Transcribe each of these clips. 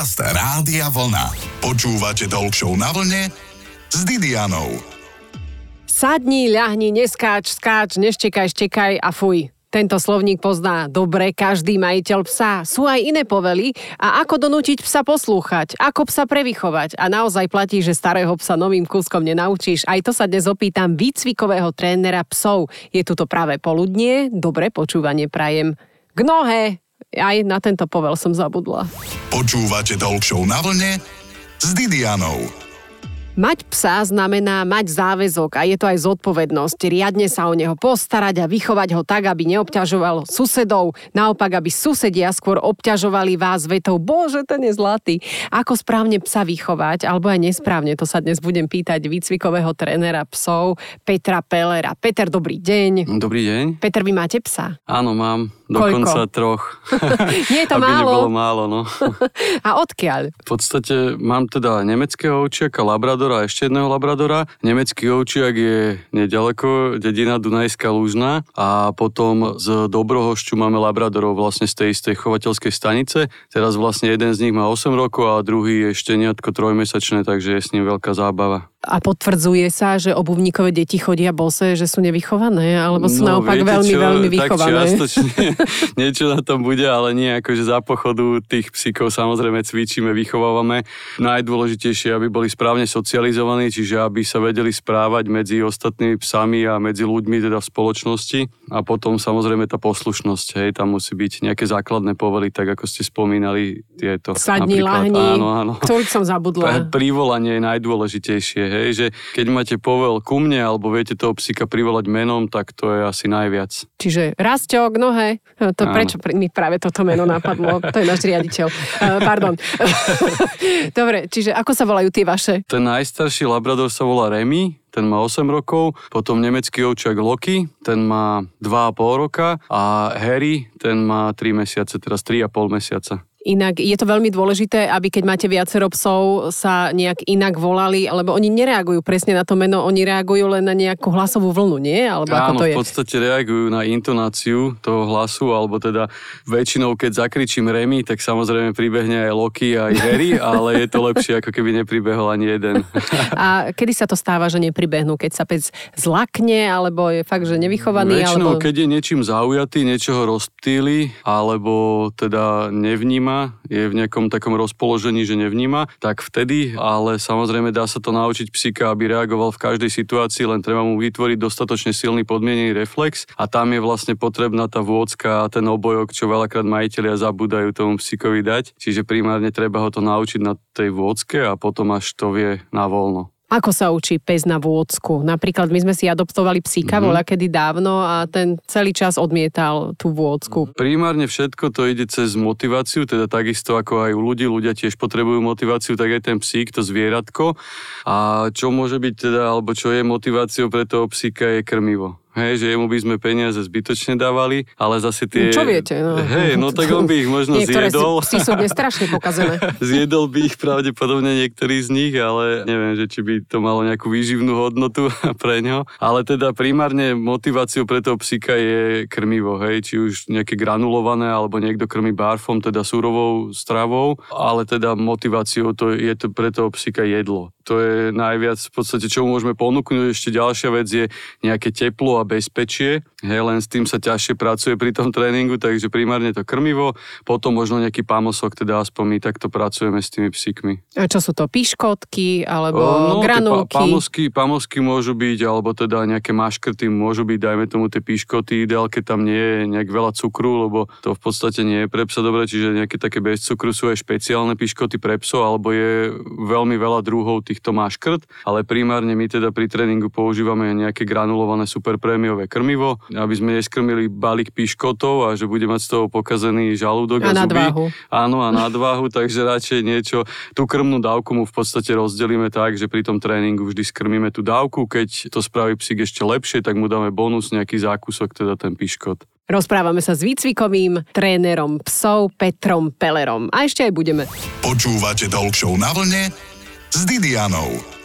Podcast Rádia Vlna. Počúvate Talk na vlne s Didianou. Sadni, ľahni, neskáč, skáč, neštekaj, štekaj a fuj. Tento slovník pozná dobre každý majiteľ psa. Sú aj iné povely a ako donútiť psa poslúchať, ako psa prevychovať. A naozaj platí, že starého psa novým kúskom nenaučíš. Aj to sa dnes opýtam výcvikového trénera psov. Je tu to práve poludnie, dobre počúvanie prajem. K nohe! Aj na tento povel som zabudla. Počúvate Talk na vlne s Didianou. Mať psa znamená mať záväzok a je to aj zodpovednosť. Riadne sa o neho postarať a vychovať ho tak, aby neobťažoval susedov. Naopak, aby susedia skôr obťažovali vás vetou Bože, ten je zlatý. Ako správne psa vychovať, alebo aj nesprávne, to sa dnes budem pýtať výcvikového trénera psov Petra Pelera. Peter, dobrý deň. Dobrý deň. Peter, vy máte psa? Áno, mám. Dokonca Koľko? troch. Nie je to Aby málo. nebolo málo, no. a odkiaľ? V podstate mám teda nemeckého ovčiaka, labradora a ešte jedného labradora. Nemecký ovčiak je nedaleko, dedina Dunajská Lúžna a potom z Dobrohošťu máme labradorov vlastne z tej istej chovateľskej stanice. Teraz vlastne jeden z nich má 8 rokov a druhý je ešte nejatko trojmesačné, takže je s ním veľká zábava. A potvrdzuje sa, že obuvníkové deti chodia bose, že sú nevychované, alebo sú No, naopak viete veľmi, čo, veľmi Tak vychované. čiastočne niečo na tom bude, ale nie akože za pochodu tých psíkov samozrejme cvičíme, vychovávame. Najdôležitejšie, aby boli správne socializovaní, čiže aby sa vedeli správať medzi ostatnými psami a medzi ľuďmi teda v spoločnosti. A potom samozrejme tá poslušnosť, hej, tam musí byť nejaké základné povely, tak ako ste spomínali tieto. Sadni, lahni. Áno, áno. Ktorý som zabudla. Prívolanie je najdôležitejšie, hej, že keď máte povel ku mne, alebo viete toho psíka privolať menom, tak to je asi najviac. Čiže Rasťok, nohe. No, To Áno. prečo pr- mi práve toto meno napadlo? To je náš riaditeľ. Uh, pardon. Dobre, čiže ako sa volajú tie vaše? Ten najstarší labrador sa volá Remy, ten má 8 rokov, potom nemecký ovčiak Loki, ten má 2,5 roka a Harry, ten má 3 mesiace, teraz 3,5 mesiaca. Inak je to veľmi dôležité, aby keď máte viacero psov, sa nejak inak volali, lebo oni nereagujú presne na to meno, oni reagujú len na nejakú hlasovú vlnu, nie? Alebo ako Áno, to v je? podstate reagujú na intonáciu toho hlasu, alebo teda väčšinou, keď zakričím Remy, tak samozrejme pribehne aj Loki, aj Harry, ale je to lepšie, ako keby nepribehol ani jeden. A kedy sa to stáva, že nepribehnú? Keď sa pec zlakne, alebo je fakt, že nevychovaný? Väčšinou, alebo... keď je niečím zaujatý, niečo ho rozptýli, alebo teda nevníma, je v nejakom takom rozpoložení, že nevníma, tak vtedy, ale samozrejme dá sa to naučiť psíka, aby reagoval v každej situácii, len treba mu vytvoriť dostatočne silný podmienený reflex a tam je vlastne potrebná tá vôcka a ten obojok, čo veľakrát majiteľia zabúdajú tomu psíkovi dať. Čiže primárne treba ho to naučiť na tej vôcke a potom až to vie na voľno. Ako sa učí pes na vôcku? Napríklad my sme si adoptovali psíka, mm-hmm. voľa kedy dávno a ten celý čas odmietal tú vôcku. Primárne všetko to ide cez motiváciu, teda takisto ako aj u ľudí, ľudia tiež potrebujú motiváciu, tak aj ten psík, to zvieratko. A čo môže byť teda, alebo čo je motiváciou pre toho psíka je krmivo. Hej, že jemu by sme peniaze zbytočne dávali, ale zase tie... Čo viete? No. Hej, no tak on by ich možno Niektoré zjedol. psi sú dnes strašne pokazené. Zjedol by ich pravdepodobne niektorý z nich, ale neviem, že či by to malo nejakú výživnú hodnotu pre ňo. Ale teda primárne motiváciou pre toho psíka je krmivo, hej, či už nejaké granulované, alebo niekto krmi barfom, teda surovou stravou, ale teda motiváciou to je to pre toho psíka jedlo. To je najviac v podstate, čo môžeme ponúknuť. Ešte ďalšia vec je nejaké teplo a bezpečie. Hej, len s tým sa ťažšie pracuje pri tom tréningu, takže primárne to krmivo, potom možno nejaký pamosok, teda aspoň my takto pracujeme s tými psíkmi. A čo sú to? Piškotky alebo No, tie granulky? Pa, pamosky, pamosky môžu byť, alebo teda nejaké maškrty môžu byť, dajme tomu tie píškoty, ideál, keď tam nie je nejak veľa cukru, lebo to v podstate nie je pre psa dobre, čiže nejaké také bez cukru sú aj špeciálne píškoty pre psov, alebo je veľmi veľa druhov týchto maškrt, ale primárne my teda pri tréningu používame nejaké granulované super prémiové krmivo, aby sme neskrmili balík píškotov a že bude mať z toho pokazený žalúdok A a, zuby. nadváhu. Áno, a nadváhu, takže radšej niečo, tú krmnú dávku mu v podstate rozdelíme tak, že pri tom tréningu vždy skrmíme tú dávku, keď to spraví psík ešte lepšie, tak mu dáme bonus, nejaký zákusok, teda ten piškot. Rozprávame sa s výcvikovým trénerom psov Petrom Pelerom. A ešte aj budeme. Počúvate Talk na vlne s Didianou.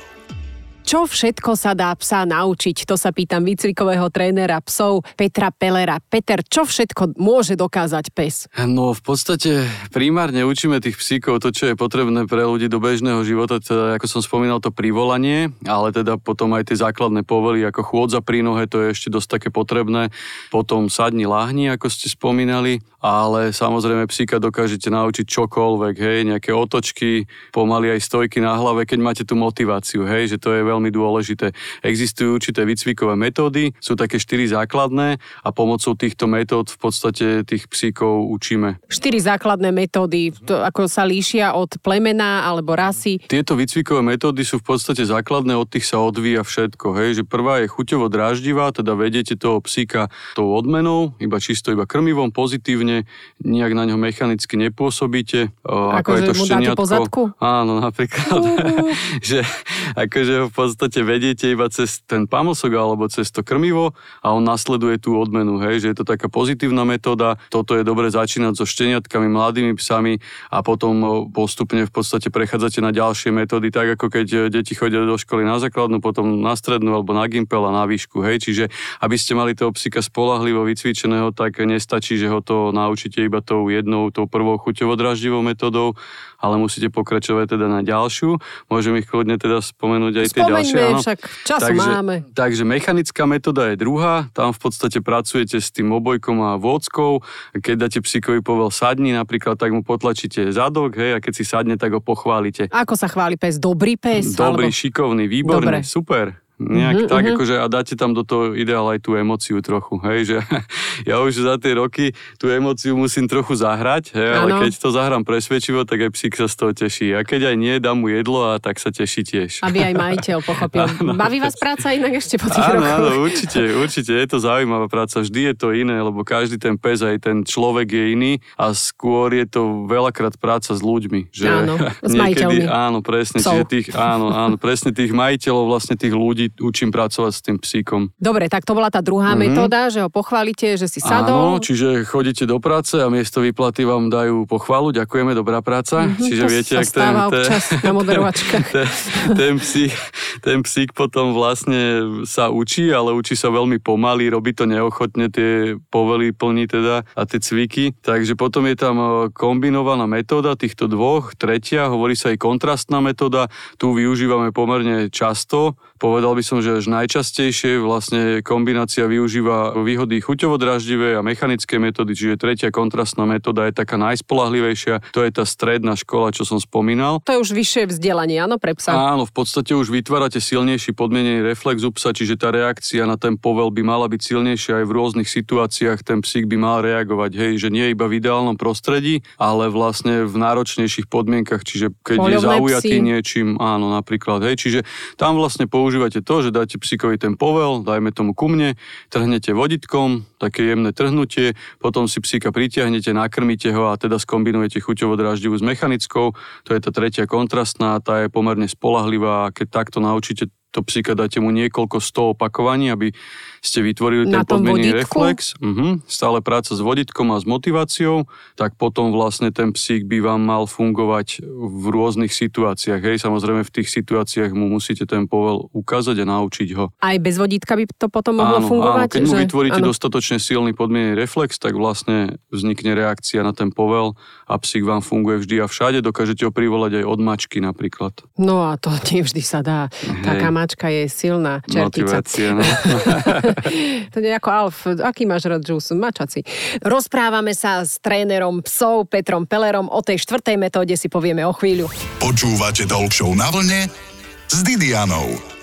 Čo všetko sa dá psa naučiť? To sa pýtam výcvikového trénera psov Petra Pelera. Peter, čo všetko môže dokázať pes? No v podstate primárne učíme tých psíkov to, čo je potrebné pre ľudí do bežného života, teda ako som spomínal to privolanie, ale teda potom aj tie základné povely ako chôdza pri nohe, to je ešte dosť také potrebné. Potom sadni lahni, ako ste spomínali, ale samozrejme psíka dokážete naučiť čokoľvek, hej, nejaké otočky, pomaly aj stojky na hlave, keď máte tú motiváciu, hej, že to je veľmi dôležité. Existujú určité výcvikové metódy, sú také štyri základné a pomocou týchto metód v podstate tých psíkov učíme. Štyri základné metódy, to ako sa líšia od plemena alebo rasy. Tieto výcvikové metódy sú v podstate základné, od tých sa odvíja všetko. Hej, že prvá je chuťovo dráždivá, teda vediete toho psíka tou odmenou, iba čisto iba krmivom, pozitívne, nejak na ňo mechanicky nepôsobíte. Ako, ako je to šteniatko. Áno, napríklad. Uh. že akože ho v podstate vediete iba cez ten pamosok alebo cez to krmivo a on nasleduje tú odmenu, hej, že je to taká pozitívna metóda. Toto je dobre začínať so šteniatkami, mladými psami a potom postupne v podstate prechádzate na ďalšie metódy, tak ako keď e, deti chodia do školy na základnú, potom na strednú alebo na gimpel a na výšku, hej, čiže aby ste mali toho psika spolahlivo vycvičeného, tak nestačí, že ho to naučíte iba tou jednou, tou prvou chuťovo-draždivou metodou, ale musíte pokračovať teda na ďalšiu. Môžem ich kľudne teda spomenúť aj tie ďalšie. Áno. však času takže, máme. Takže mechanická metóda je druhá, tam v podstate pracujete s tým obojkom a vôckou. Keď dáte psíkovi povel sadni napríklad, tak mu potlačíte zadok, hej, a keď si sadne, tak ho pochválite. Ako sa chváli pes? Dobrý pes? Dobrý, alebo... šikovný, výborný, Dobre. super. Nejak mm-hmm, tak, mm-hmm. akože a dáte tam do toho ideál aj tú emociu trochu, hej, že ja už za tie roky tú emociu musím trochu zahrať, hej, ale keď to zahrám presvedčivo, tak aj psík sa z toho teší. A keď aj nie, dám mu jedlo a tak sa teší tiež. Aby aj majiteľ pochopil. Áno. Baví vás práca inak ešte po tých rokoch? Áno, určite, určite, je to zaujímavá práca, vždy je to iné, lebo každý ten pes, aj ten človek je iný a skôr je to veľakrát práca s ľuďmi. Že áno, s niekedy, Áno, presne, čiže tých, áno, áno, presne tých majiteľov, vlastne tých ľudí učím pracovať s tým psíkom. Dobre, tak to bola tá druhá mm-hmm. metóda, že ho pochválite, že si sadol. Áno, čiže chodíte do práce a miesto výplaty vám dajú pochvalu, ďakujeme, dobrá práca. Mm-hmm, čiže to viete, ak ten, ten, na moderovačkách. Ten, ten, psík, ten psík potom vlastne sa učí, ale učí sa veľmi pomaly, robí to neochotne, tie povely plní teda a tie cviky. Takže potom je tam e, kombinovaná metóda týchto dvoch. Tretia, hovorí sa aj kontrastná metóda. Tu využívame pomerne často. Povedal by som, že až najčastejšie vlastne kombinácia využíva výhody chuťovo-draždivé a mechanické metódy, čiže tretia kontrastná metóda je taká najspolahlivejšia, to je tá stredná škola, čo som spomínal. To je už vyššie vzdelanie, áno, pre psa? Áno, v podstate už vytvárate silnejší podmienený reflex u psa, čiže tá reakcia na ten povel by mala byť silnejšia aj v rôznych situáciách, ten psík by mal reagovať, hej, že nie iba v ideálnom prostredí, ale vlastne v náročnejších podmienkach, čiže keď Poľovné je zaujatý psi. niečím, áno, napríklad, hej, čiže tam vlastne používate to, že dáte psíkovi ten povel, dajme tomu ku mne, trhnete voditkom, také jemné trhnutie, potom si psíka pritiahnete, nakrmíte ho a teda skombinujete chuťovo-dráždivú s mechanickou. To je tá tretia kontrastná, tá je pomerne spolahlivá keď takto naučíte to psíka dáte mu niekoľko sto opakovaní, aby ste vytvorili ten podmený reflex. Uh-huh. Stále práca s voditkom a s motiváciou, tak potom vlastne ten psík by vám mal fungovať v rôznych situáciách. Hej, samozrejme v tých situáciách mu musíte ten povel ukázať a naučiť ho. Aj bez vodítka by to potom mohlo áno, fungovať? Áno, keď že... mu vytvoríte áno. dostatočne silný podmienený reflex, tak vlastne vznikne reakcia na ten povel a psík vám funguje vždy a všade. Dokážete ho privolať aj od mačky napríklad. No a to nie vždy sa dá. Hej. Taká mačka je silná čertica. Motivácia, no. to nie ako Alf. Aký máš rád džús? Mačaci. Rozprávame sa s trénerom psov Petrom Pellerom. O tej štvrtej metóde si povieme o chvíľu. Počúvate Talk na vlne s Didianou.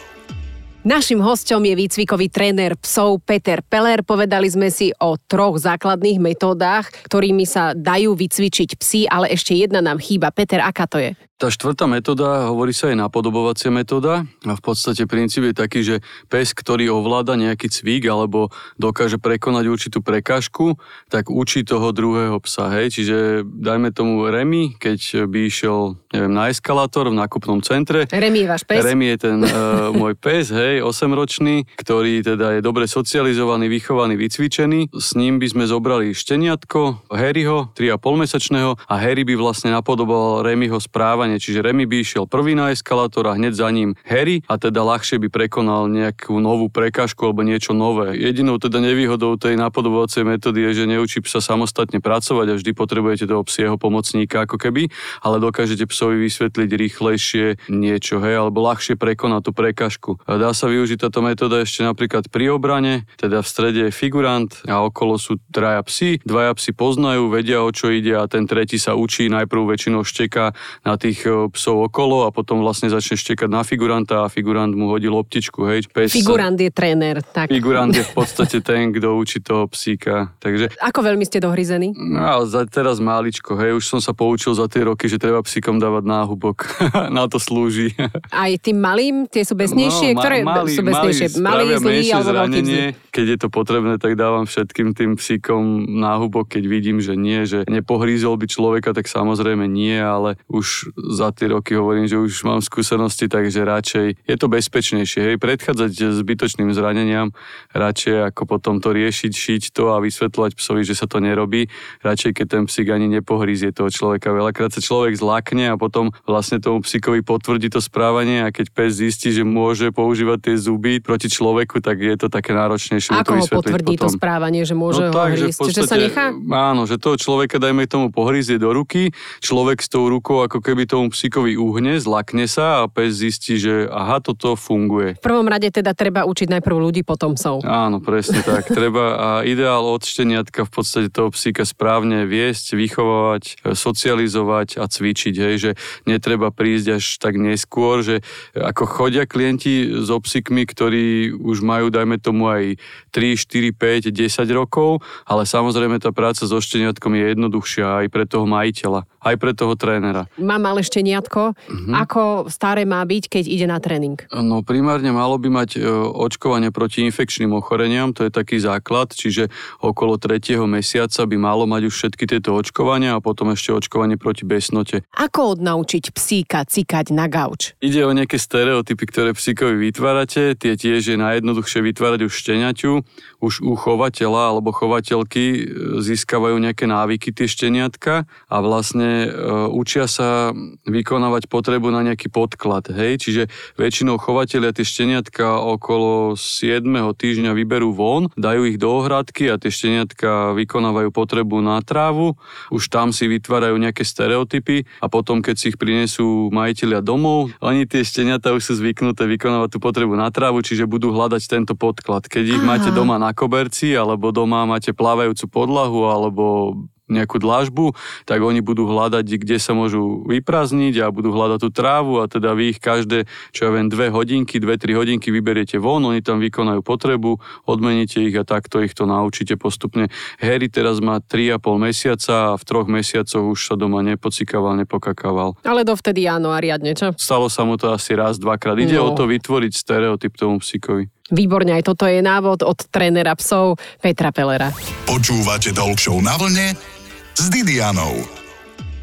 Našim hostom je výcvikový tréner psov Peter Peller. Povedali sme si o troch základných metódach, ktorými sa dajú vycvičiť psi, ale ešte jedna nám chýba. Peter, aká to je? Tá štvrtá metóda, hovorí sa aj napodobovacia metóda a v podstate princíp je taký, že pes, ktorý ovláda nejaký cvík alebo dokáže prekonať určitú prekážku, tak učí toho druhého psa, hej. Čiže dajme tomu Remy, keď by išiel, neviem, na eskalátor v nákupnom centre. Remy je váš pes? Remy je ten uh, môj pes, hej, 8-ročný, ktorý teda je dobre socializovaný, vychovaný, vycvičený. S ním by sme zobrali šteniatko, Harryho, 3,5 mesačného a Harry by vlastne napodoboval Remyho správanie správanie, čiže Remy by išiel prvý na eskalátor a hneď za ním Harry a teda ľahšie by prekonal nejakú novú prekážku alebo niečo nové. Jedinou teda nevýhodou tej napodobovacej metódy je, že neučí psa samostatne pracovať a vždy potrebujete toho psieho pomocníka ako keby, ale dokážete psovi vysvetliť rýchlejšie niečo, hej, alebo ľahšie prekonať tú prekážku. Dá sa využiť táto metóda ešte napríklad pri obrane, teda v strede je figurant a okolo sú traja psi, dvaja psi poznajú, vedia o čo ide a ten tretí sa učí najprv väčšinou šteka na tých e, psov okolo a potom vlastne začne štekať na figuranta a figurant mu hodí loptičku, hej. Pes figurant je tréner, tak. Figurant je v podstate ten, kto učí toho psíka. Takže... Ako veľmi ste dohryzení? No, teraz máličko, hej, už som sa poučil za tie roky, že treba psíkom dávať náhubok. na to slúži. Aj tým malým, tie sú besnejšie? No, Ktoré mali, sú besnejšie? Malý, zlý alebo zranenie. Keď je to potrebné, tak dávam všetkým tým psíkom náhubok, keď vidím, že nie, že nepohrízol by človeka, tak samozrejme nie, ale už za tie roky hovorím, že už mám skúsenosti, takže radšej je to bezpečnejšie. Hej, predchádzať zbytočným zraneniam, radšej ako potom to riešiť, šiť to a vysvetľovať psovi, že sa to nerobí. Radšej, keď ten psík ani nepohrízie toho človeka. Veľakrát sa človek zlakne a potom vlastne tomu psíkovi potvrdí to správanie a keď pes zistí, že môže používať tie zuby proti človeku, tak je to také náročnejšie. Ako ho potvrdí potom. to správanie, že môže no, ho tak, hrísť? Že, podstate, že sa nechá? Áno, že toho človeka dajme tomu pohrízie do ruky, človek s tou rukou ako keby tomu psíkovi uhne, zlakne sa a pes zistí, že aha, toto funguje. V prvom rade teda treba učiť najprv ľudí, potom psov. Áno, presne tak. treba a ideál od šteniatka v podstate toho psíka správne viesť, vychovávať, socializovať a cvičiť, hej, že netreba prísť až tak neskôr, že ako chodia klienti s obsikmi, ktorí už majú, dajme tomu aj 3, 4, 5, 10 rokov, ale samozrejme tá práca so šteniatkom je jednoduchšia aj pre toho majiteľa, aj pre toho trénera. Mám ale šteniatko, uh-huh. ako staré má byť, keď ide na tréning? No primárne malo by mať e, očkovanie proti infekčným ochoreniam, to je taký základ, čiže okolo 3. mesiaca by malo mať už všetky tieto očkovania a potom ešte očkovanie proti besnote. Ako odnaučiť psíka cikať na gauč? Ide o nejaké stereotypy, ktoré psíkovi vytvárate, tie tiež je najjednoduchšie vytvárať už šteniaťu, už u chovateľa alebo chovateľky e, získavajú nejaké návyky tie šteniatka a vlastne e, učia sa vykonávať potrebu na nejaký podklad, hej, čiže väčšinou chovateľia tie šteniatka okolo 7. týždňa vyberú von, dajú ich do ohradky a tie šteniatka vykonávajú potrebu na trávu, už tam si vytvárajú nejaké stereotypy a potom, keď si ich prinesú majiteľia domov, oni tie šteniatá už sú zvyknuté vykonávať tú potrebu na trávu, čiže budú hľadať tento podklad. Keď ich Aha. máte doma na koberci, alebo doma máte plávajúcu podlahu, alebo nejakú dlažbu, tak oni budú hľadať, kde sa môžu vyprazniť a budú hľadať tú trávu a teda vy ich každé, čo ja viem, dve hodinky, dve, tri hodinky vyberiete von, oni tam vykonajú potrebu, odmeníte ich a takto ich to naučíte postupne. Harry teraz má 3,5 mesiaca a v troch mesiacoch už sa doma nepocikával, nepokakával. Ale dovtedy áno a riadne, čo? Stalo sa mu to asi raz, dvakrát. Ide no. o to vytvoriť stereotyp tomu psíkovi. Výborne, aj toto je návod od trénera psov Petra Pelera. Počúvate Talk na vlne s Didianou.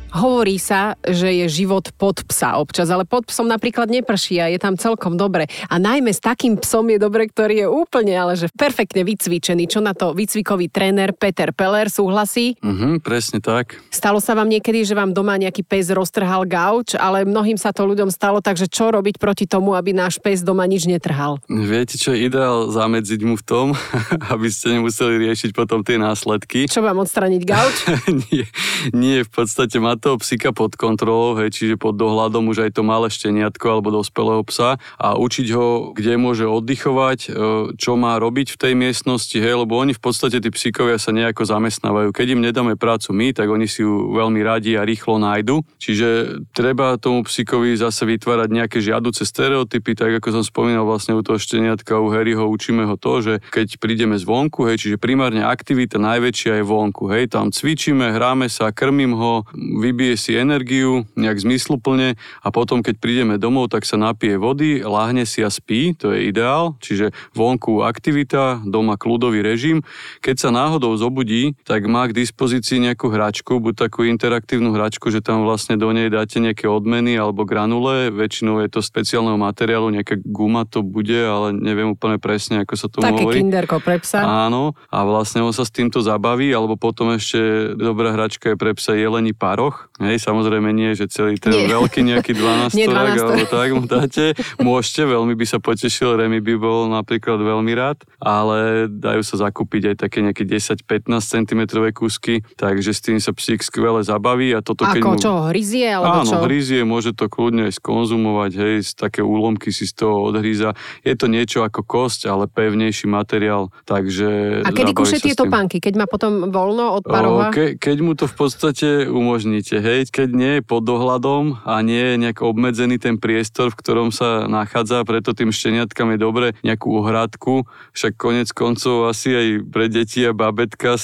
Hovorí sa, že je život pod psa občas, ale pod psom napríklad neprší a je tam celkom dobre. A najmä s takým psom je dobre, ktorý je úplne, ale že perfektne vycvičený. Čo na to výcvikový tréner Peter Peller súhlasí? Mhm, presne tak. Stalo sa vám niekedy, že vám doma nejaký pes roztrhal gauč, ale mnohým sa to ľuďom stalo, takže čo robiť proti tomu, aby náš pes doma nič netrhal? Viete, čo je ideál zamedziť mu v tom, aby ste nemuseli riešiť potom tie následky. Čo vám odstraniť gauč? nie, nie, v podstate má toho psíka pod kontrolou, hej, čiže pod dohľadom už aj to malé šteniatko alebo dospelého psa a učiť ho, kde môže oddychovať, e, čo má robiť v tej miestnosti, hej, lebo oni v podstate tí psíkovia sa nejako zamestnávajú. Keď im nedáme prácu my, tak oni si ju veľmi radi a rýchlo nájdu. Čiže treba tomu psíkovi zase vytvárať nejaké žiaduce stereotypy, tak ako som spomínal vlastne u toho šteniatka, u Harryho učíme ho to, že keď prídeme zvonku, hej, čiže primárne aktivita najväčšia je vonku, hej, tam cvičíme, hráme sa, krmím ho, vybije si energiu nejak zmysluplne a potom, keď prídeme domov, tak sa napije vody, láhne si a spí, to je ideál, čiže vonku aktivita, doma kľudový režim. Keď sa náhodou zobudí, tak má k dispozícii nejakú hračku, buď takú interaktívnu hračku, že tam vlastne do nej dáte nejaké odmeny alebo granule, väčšinou je to speciálneho materiálu, nejaká guma to bude, ale neviem úplne presne, ako sa to Také hovorí. kinderko pre psa. Áno, a vlastne on sa s týmto zabaví, alebo potom ešte dobrá hračka je pre psa jelení paroch, Hej, samozrejme nie, že celý ten Nie. veľký nejaký 12 Nie 12. alebo tak mu dáte. Môžete, veľmi by sa potešil, Remy by bol napríklad veľmi rád, ale dajú sa zakúpiť aj také nejaké 10-15 cm kúsky, takže s tým sa psík skvele zabaví a toto keď Ako, mu... čo, hryzie, alebo Áno, čo? hryzie, môže to kľudne aj skonzumovať, hej, z také úlomky si z toho odhríza. Je to niečo ako kosť, ale pevnejší materiál, takže... A kedy kuše tieto tým. pánky? Keď má potom voľno od paroha? O, ke, keď mu to v podstate umožníte, hej, keď nie je pod dohľadom a nie je nejak obmedzený ten priestor, v ktorom sa nachádza, preto tým šteniatkám je dobre nejakú ohradku, však konec koncov asi aj pre deti a babetka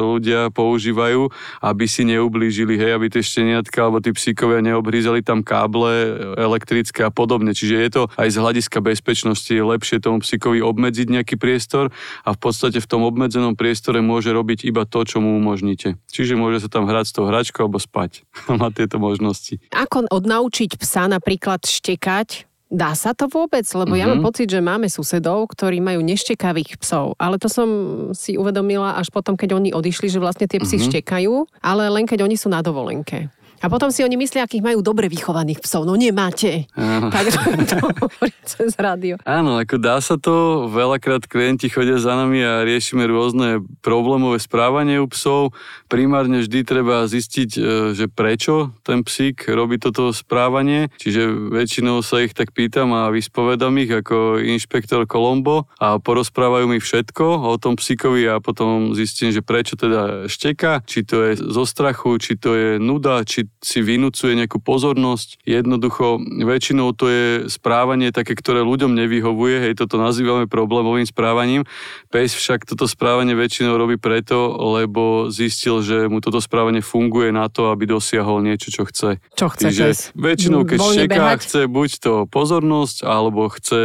ľudia používajú, aby si neublížili, hej, aby tie šteniatka alebo tí psíkovia neobhrízali tam káble elektrické a podobne. Čiže je to aj z hľadiska bezpečnosti lepšie tomu psíkovi obmedziť nejaký priestor a v podstate v tom obmedzenom priestore môže robiť iba to, čo mu umožníte. Čiže môže sa tam hrať s tou hračkou alebo spať. Má tieto možnosti. Ako odnaučiť psa napríklad štekať? Dá sa to vôbec? Lebo ja mám Mhm. pocit, že máme susedov, ktorí majú neštekavých psov. Ale to som si uvedomila až potom, keď oni odišli, že vlastne tie psy Mhm. štekajú, ale len keď oni sú na dovolenke. A potom si oni myslia, akých majú dobre vychovaných psov. No nemáte. Áno. Takže to cez rádio. Áno, ako dá sa to, veľakrát klienti chodia za nami a riešime rôzne problémové správanie u psov. Primárne vždy treba zistiť, e, že prečo ten psík robí toto správanie, čiže väčšinou sa ich tak pýtam a vyspovedám ich ako inšpektor Colombo a porozprávajú mi všetko o tom psíkovi a potom zistím, že prečo teda šteka, či to je zo strachu, či to je nuda, či si vynúcuje nejakú pozornosť. Jednoducho, väčšinou to je správanie také, ktoré ľuďom nevyhovuje, hej, toto nazývame problémovým správaním. Pes však toto správanie väčšinou robí preto, lebo zistil, že mu toto správanie funguje na to, aby dosiahol niečo, čo chce. Čo chce Čiže pes? väčšinou, keď Voľne šteká, behať? chce buď to pozornosť, alebo chce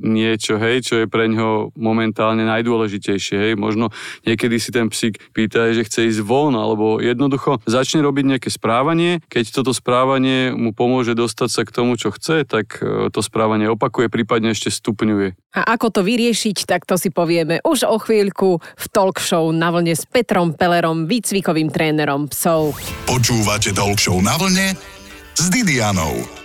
niečo, hej, čo je pre ňoho momentálne najdôležitejšie. Hej. Možno niekedy si ten psík pýta, že chce ísť von, alebo jednoducho začne robiť nejaké správanie. Keď toto správanie mu pomôže dostať sa k tomu, čo chce, tak e, to správanie opakuje, prípadne ešte stupňuje. A ako to vyriešiť, tak to si povieme už o chvíľku v talk show na vlne s Petrom Pellerom, výcvikovým trénerom psov. Počúvate Talk Show na vlne s Didianou.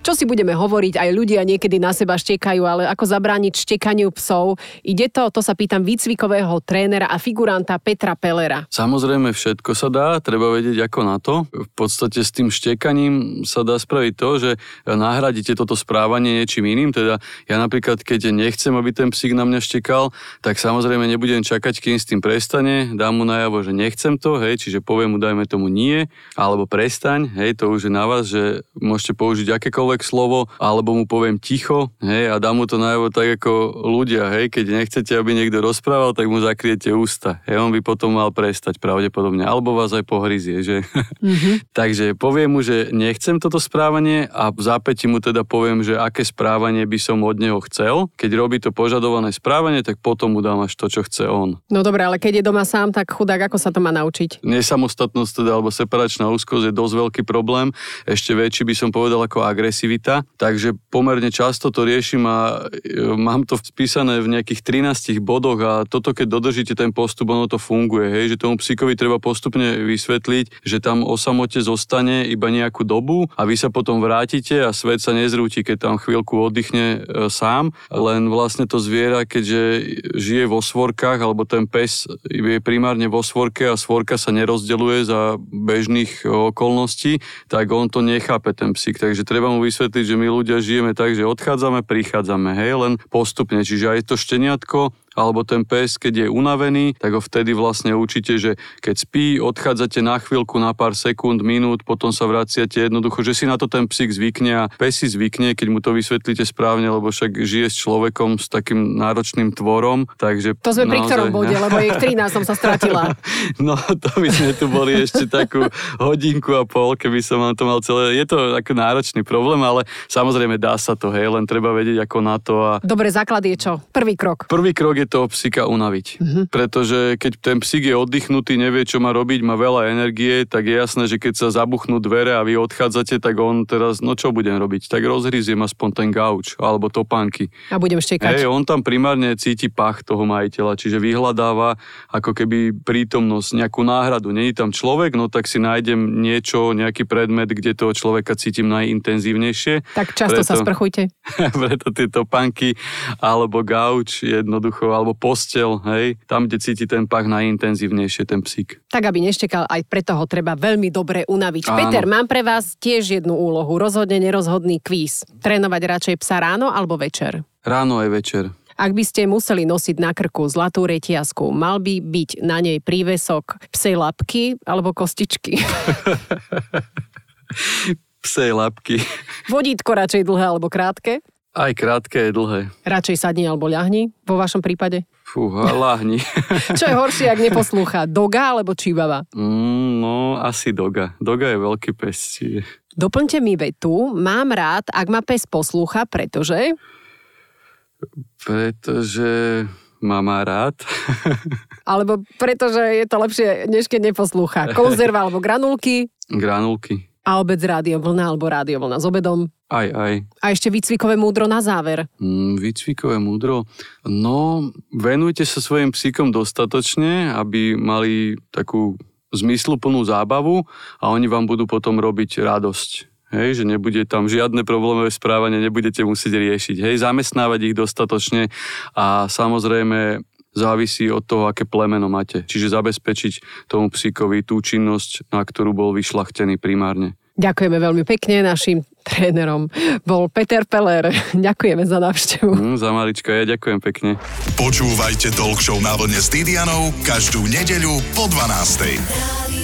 Čo si budeme hovoriť, aj ľudia niekedy na seba štekajú, ale ako zabrániť štekaniu psov? Ide to, to sa pýtam výcvikového trénera a figuranta Petra Pellera. Samozrejme všetko sa dá, treba vedieť ako na to. V podstate s tým štekaním sa dá spraviť to, že nahradíte toto správanie niečím iným. Teda ja napríklad, keď nechcem, aby ten psík na mňa štekal, tak samozrejme nebudem čakať, kým s tým prestane, dám mu najavo, že nechcem to, hej, čiže poviem mu, dajme tomu nie, alebo prestaň, hej, to už je na vás, že môžete použiť akékoľvek slovo, alebo mu poviem ticho, hej, a dám mu to najavo tak ako ľudia, hej, keď nechcete, aby niekto rozprával, tak mu zakriete ústa. Hej, on by potom mal prestať pravdepodobne, alebo vás aj pohryzie, že? Mm-hmm. Takže poviem mu, že nechcem toto správanie a v zápäti mu teda poviem, že aké správanie by som od neho chcel. Keď robí to požadované správanie, tak potom mu dám až to, čo chce on. No dobre, ale keď je doma sám, tak chudák, ako sa to má naučiť? Nesamostatnosť teda, alebo separačná úzkosť je dosť veľký problém. Ešte väčší by som povedal ako agresivita. Takže pomerne často to riešim a e, mám to spísané v nejakých 13 bodoch a toto keď dodržíte ten postup, ono to funguje. Hej, že tomu psíkovi treba postupne vysvetliť, že tam o samote zostane iba nejakú dobu a vy sa potom vrátite a svet sa nezrúti, keď tam chvíľku oddychne e, sám. Len vlastne to zviera, keďže žije vo svorkách, alebo ten pes je primárne vo svorke a svorka sa nerozdeluje za bežných okolností, tak on to nechápe, ten psík. Takže treba mu vysvetliť, že my ľudia žijeme tak, že odchádzame, prichádzame, hej, len postupne. Čiže aj to šteniatko alebo ten pes, keď je unavený, tak ho vtedy vlastne učíte, že keď spí, odchádzate na chvíľku, na pár sekúnd, minút, potom sa vraciate jednoducho, že si na to ten psík zvykne a pes si zvykne, keď mu to vysvetlíte správne, lebo však žije s človekom, s takým náročným tvorom, takže... To sme pri ktorom bode, lebo je k 13 som sa stratila. No, to by sme tu boli ešte takú hodinku a pol, keby som vám to mal celé... Je to ako náročný problém, ale samozrejme dá sa to, hej, len treba vedieť ako na to a Dobre, základ je čo? Prvý krok. Prvý krok je toho psíka unaviť. Mm-hmm. Pretože keď ten psík je oddychnutý, nevie, čo má robiť, má veľa energie, tak je jasné, že keď sa zabuchnú dvere a vy odchádzate, tak on teraz, no čo budem robiť? Tak rozhryziem aspoň ten gauč alebo topánky. A budem štekať. Hej, on tam primárne cíti pach toho majiteľa, čiže vyhľadáva ako keby prítomnosť, nejakú náhradu. Není tam človek, no tak si nájdem niečo, nejaký predmet, kde toho človeka cítim najintenzívnejšie. Tak často preto, sa sprchujte. preto tie topánky alebo gauč jednoducho, alebo postel, hej, tam, kde cíti ten pach najintenzívnejšie, ten psík. Tak, aby neštekal, aj preto ho treba veľmi dobre unaviť. Áno. Peter, mám pre vás tiež jednu úlohu, rozhodne nerozhodný kvíz. Trénovať radšej psa ráno alebo večer? Ráno aj večer. Ak by ste museli nosiť na krku zlatú reťazku, mal by byť na nej prívesok psej lapky alebo kostičky? psej lapky. Vodítko radšej dlhé alebo krátke? Aj krátke, aj dlhé. Radšej sadni alebo ľahni vo vašom prípade? Fúha, láhni. Čo je horšie, ak neposlúcha? Doga alebo číbava? Mm, no, asi doga. Doga je veľký pes. Doplňte mi vetu. Mám rád, ak ma pes poslúcha, pretože... Pretože ma má rád. alebo pretože je to lepšie, než keď neposlúcha. Konzerva alebo granulky? Granulky. A obec rádio vlna alebo rádio vlna s obedom? Aj, aj. A ešte výcvikové múdro na záver. Mm, výcvikové múdro? No, venujte sa svojim psíkom dostatočne, aby mali takú zmysluplnú zábavu a oni vám budú potom robiť radosť. Hej, že nebude tam žiadne problémové správanie, nebudete musieť riešiť. Hej, zamestnávať ich dostatočne a samozrejme závisí od toho, aké plemeno máte. Čiže zabezpečiť tomu psíkovi tú činnosť, na ktorú bol vyšlachtený primárne. Ďakujeme veľmi pekne. Našim trénerom bol Peter Peller. Ďakujeme za návštevu. Mm, za maličko, ja ďakujem pekne. Počúvajte Talk Show na vlne s Didianou každú nedeľu po 12.